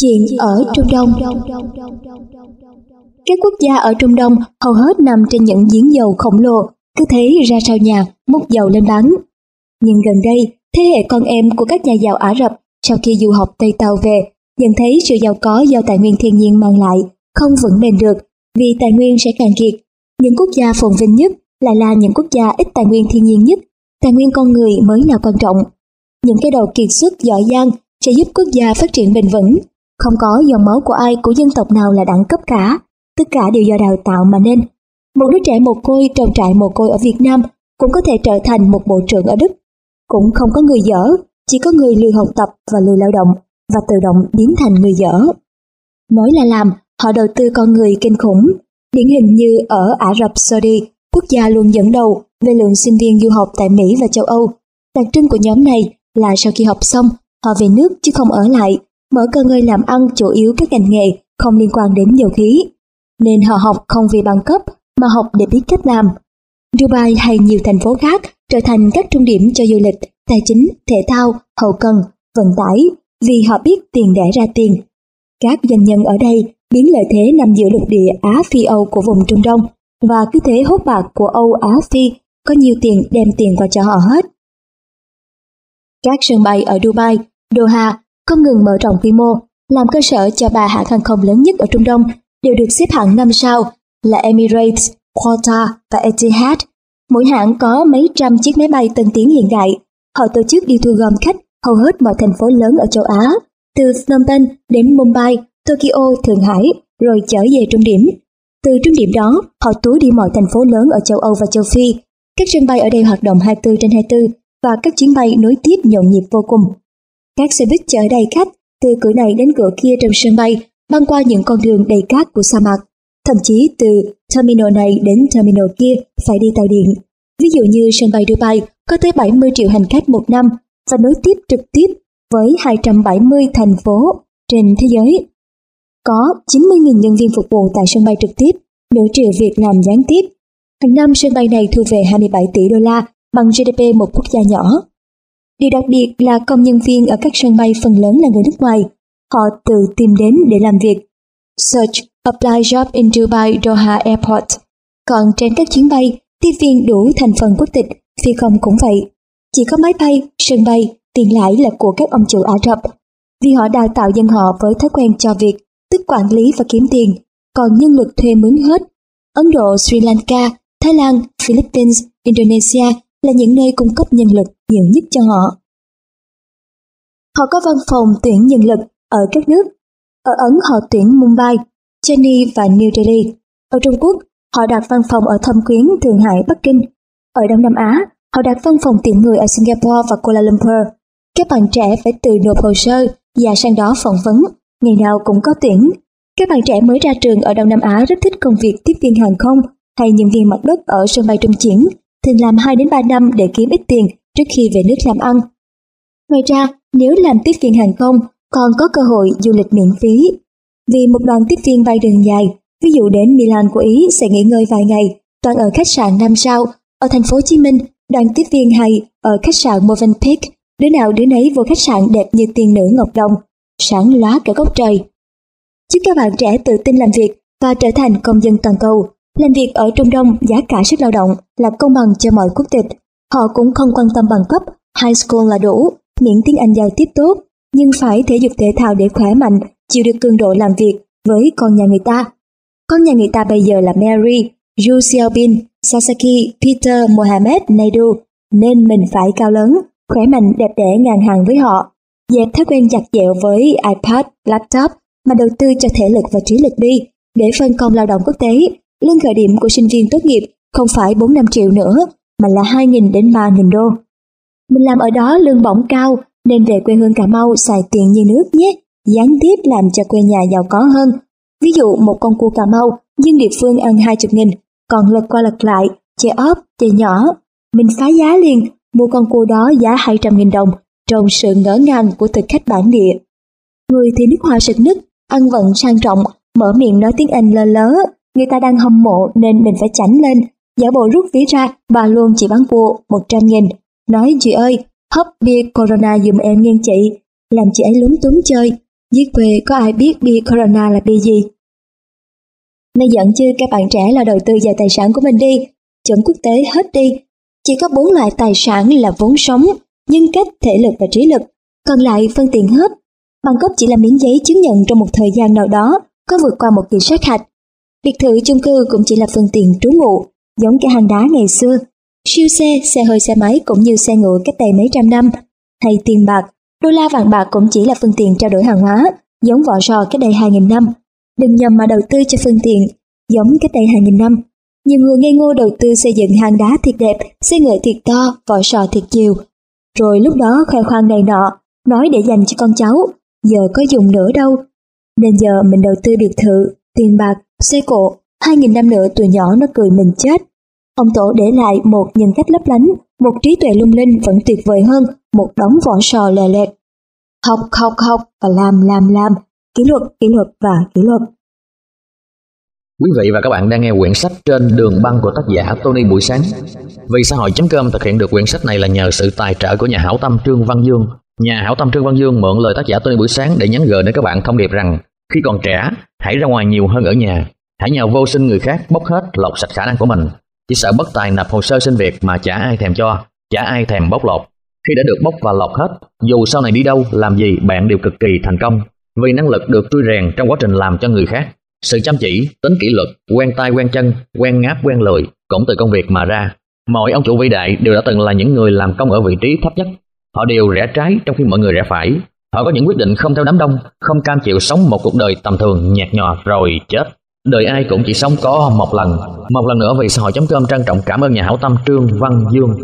Chuyện ở Trung Đông Các quốc gia ở Trung Đông hầu hết nằm trên những giếng dầu khổng lồ, cứ thế ra sao nhà múc dầu lên bán. Nhưng gần đây, thế hệ con em của các nhà giàu Ả Rập sau khi du học Tây Tàu về, nhận thấy sự giàu có do tài nguyên thiên nhiên mang lại không vững bền được vì tài nguyên sẽ càng kiệt. Những quốc gia phồn vinh nhất lại là những quốc gia ít tài nguyên thiên nhiên nhất, tài nguyên con người mới là quan trọng. Những cái đầu kiệt xuất giỏi giang sẽ giúp quốc gia phát triển bền vững không có dòng máu của ai của dân tộc nào là đẳng cấp cả, tất cả đều do đào tạo mà nên. Một đứa trẻ mồ côi trong trại mồ côi ở Việt Nam cũng có thể trở thành một bộ trưởng ở Đức. Cũng không có người dở, chỉ có người lười học tập và lười lao động và tự động biến thành người dở. Nói là làm, họ đầu tư con người kinh khủng. Điển hình như ở Ả Rập Saudi, quốc gia luôn dẫn đầu về lượng sinh viên du học tại Mỹ và châu Âu. Đặc trưng của nhóm này là sau khi học xong, họ về nước chứ không ở lại mở cơ ngơi làm ăn chủ yếu các ngành nghề không liên quan đến dầu khí. Nên họ học không vì bằng cấp mà học để biết cách làm. Dubai hay nhiều thành phố khác trở thành các trung điểm cho du lịch, tài chính, thể thao, hậu cần, vận tải vì họ biết tiền để ra tiền. Các doanh nhân ở đây biến lợi thế nằm giữa lục địa Á Phi Âu của vùng Trung Đông và cứ thế hốt bạc của Âu Á Phi có nhiều tiền đem tiền qua cho họ hết. Các sân bay ở Dubai, Doha không ngừng mở rộng quy mô, làm cơ sở cho ba hãng hàng không lớn nhất ở Trung Đông đều được xếp hạng 5 sao là Emirates, Qatar và Etihad. Mỗi hãng có mấy trăm chiếc máy bay tân tiến hiện đại. Họ tổ chức đi thu gom khách hầu hết mọi thành phố lớn ở châu Á, từ Phnom Penh đến Mumbai, Tokyo, Thượng Hải, rồi trở về trung điểm. Từ trung điểm đó, họ túi đi mọi thành phố lớn ở châu Âu và châu Phi. Các sân bay ở đây hoạt động 24 trên 24 và các chuyến bay nối tiếp nhộn nhịp vô cùng. Các xe buýt chở đầy khách từ cửa này đến cửa kia trong sân bay băng qua những con đường đầy cát của sa mạc. Thậm chí từ terminal này đến terminal kia phải đi tàu điện. Ví dụ như sân bay Dubai có tới 70 triệu hành khách một năm và nối tiếp trực tiếp với 270 thành phố trên thế giới. Có 90.000 nhân viên phục vụ tại sân bay trực tiếp, nửa triệu việc làm gián tiếp. Hàng năm sân bay này thu về 27 tỷ đô la bằng GDP một quốc gia nhỏ. Điều đặc biệt là công nhân viên ở các sân bay phần lớn là người nước ngoài. Họ tự tìm đến để làm việc. Search Apply Job in Dubai Doha Airport. Còn trên các chuyến bay, tiếp viên đủ thành phần quốc tịch, phi công cũng vậy. Chỉ có máy bay, sân bay, tiền lãi là của các ông chủ Ả Rập. Vì họ đào tạo dân họ với thói quen cho việc, tức quản lý và kiếm tiền, còn nhân lực thuê mướn hết. Ấn Độ, Sri Lanka, Thái Lan, Philippines, Indonesia là những nơi cung cấp nhân lực nhiều nhất cho họ. Họ có văn phòng tuyển nhân lực ở các nước. Ở Ấn họ tuyển Mumbai, Chennai và New Delhi. Ở Trung Quốc, họ đặt văn phòng ở Thâm Quyến, Thượng Hải, Bắc Kinh. Ở Đông Nam Á, họ đặt văn phòng tuyển người ở Singapore và Kuala Lumpur. Các bạn trẻ phải tự nộp hồ sơ và sang đó phỏng vấn, ngày nào cũng có tuyển. Các bạn trẻ mới ra trường ở Đông Nam Á rất thích công việc tiếp viên hàng không hay nhân viên mặt đất ở sân bay trung chuyển thường làm 2 đến 3 năm để kiếm ít tiền trước khi về nước làm ăn. Ngoài ra, nếu làm tiếp viên hàng không, còn có cơ hội du lịch miễn phí. Vì một đoàn tiếp viên bay đường dài, ví dụ đến Milan của Ý sẽ nghỉ ngơi vài ngày, toàn ở khách sạn 5 sao, ở thành phố Hồ Chí Minh, đoàn tiếp viên hay ở khách sạn Movenpick, đứa nào đứa nấy vô khách sạn đẹp như tiên nữ Ngọc Đồng, sáng lóa cả góc trời. Chúc các bạn trẻ tự tin làm việc và trở thành công dân toàn cầu. Làm việc ở Trung Đông giá cả sức lao động là công bằng cho mọi quốc tịch. Họ cũng không quan tâm bằng cấp, high school là đủ, miễn tiếng Anh giao tiếp tốt, nhưng phải thể dục thể thao để khỏe mạnh, chịu được cường độ làm việc với con nhà người ta. Con nhà người ta bây giờ là Mary, Yu Xiaobin, Sasaki, Peter, Mohamed, Naidu, nên mình phải cao lớn, khỏe mạnh, đẹp đẽ ngang hàng với họ. Dẹp thói quen chặt dẹo với iPad, laptop mà đầu tư cho thể lực và trí lực đi, để phân công lao động quốc tế Lương khởi điểm của sinh viên tốt nghiệp không phải 4-5 triệu nữa, mà là 2.000 đến 3.000 đô. Mình làm ở đó lương bổng cao, nên về quê hương Cà Mau xài tiền như nước nhé, gián tiếp làm cho quê nhà giàu có hơn. Ví dụ một con cua Cà Mau, nhưng địa phương ăn 20 nghìn, còn lật qua lật lại, chè ốp, chè nhỏ. Mình phá giá liền, mua con cua đó giá 200 nghìn đồng, trong sự ngỡ ngàng của thực khách bản địa. Người thì nước hoa sực nức, ăn vận sang trọng, mở miệng nói tiếng Anh lơ lớ, Người ta đang hâm mộ nên mình phải chảnh lên, giả bộ rút ví ra, bà luôn chỉ bán cua 100 nghìn. Nói chị ơi, hấp bia Corona dùm em nghe chị, làm chị ấy lúng túng chơi. Dưới quê có ai biết bia Corona là bia gì? Nên giận chứ các bạn trẻ là đầu tư vào tài sản của mình đi, chuẩn quốc tế hết đi. Chỉ có bốn loại tài sản là vốn sống, nhân cách, thể lực và trí lực, còn lại phân tiền hết. Bằng cấp chỉ là miếng giấy chứng nhận trong một thời gian nào đó có vượt qua một kỳ sát hạch. Biệt thự chung cư cũng chỉ là phương tiện trú ngụ, giống cái hang đá ngày xưa. Siêu xe, xe hơi xe máy cũng như xe ngựa cách đây mấy trăm năm. Hay tiền bạc, đô la vàng bạc cũng chỉ là phương tiện trao đổi hàng hóa, giống vỏ sò cách đây 2.000 năm. Đừng nhầm mà đầu tư cho phương tiện, giống cách đây 2.000 năm. Nhiều người ngây ngô đầu tư xây dựng hang đá thiệt đẹp, xe ngựa thiệt to, vỏ sò thiệt nhiều Rồi lúc đó khoe khoang này nọ, nói để dành cho con cháu, giờ có dùng nữa đâu. Nên giờ mình đầu tư biệt thự, tiền bạc, xe cộ, hai nghìn năm nữa tụi nhỏ nó cười mình chết. Ông Tổ để lại một nhân cách lấp lánh, một trí tuệ lung linh vẫn tuyệt vời hơn một đống vỏ sò lè lẹt. Học, học, học và làm, làm, làm, kỷ luật, kỷ luật và kỷ luật. Quý vị và các bạn đang nghe quyển sách trên đường băng của tác giả Tony Buổi Sáng. Vì xã hội.com thực hiện được quyển sách này là nhờ sự tài trợ của nhà hảo tâm Trương Văn Dương. Nhà hảo tâm Trương Văn Dương mượn lời tác giả Tony Buổi Sáng để nhắn gửi đến các bạn thông điệp rằng khi còn trẻ, hãy ra ngoài nhiều hơn ở nhà. Hãy nhờ vô sinh người khác bóc hết lột sạch khả năng của mình. Chỉ sợ bất tài nộp hồ sơ xin việc mà chả ai thèm cho, chả ai thèm bóc lột. Khi đã được bóc và lột hết, dù sau này đi đâu, làm gì, bạn đều cực kỳ thành công. Vì năng lực được trui rèn trong quá trình làm cho người khác. Sự chăm chỉ, tính kỷ luật, quen tay quen chân, quen ngáp quen lười cũng từ công việc mà ra. Mọi ông chủ vĩ đại đều đã từng là những người làm công ở vị trí thấp nhất. Họ đều rẽ trái trong khi mọi người rẽ phải. Họ có những quyết định không theo đám đông, không cam chịu sống một cuộc đời tầm thường nhạt nhòa rồi chết. Đời ai cũng chỉ sống có một lần. Một lần nữa vì xã hội chấm cơm trân trọng cảm ơn nhà hảo tâm Trương Văn Dương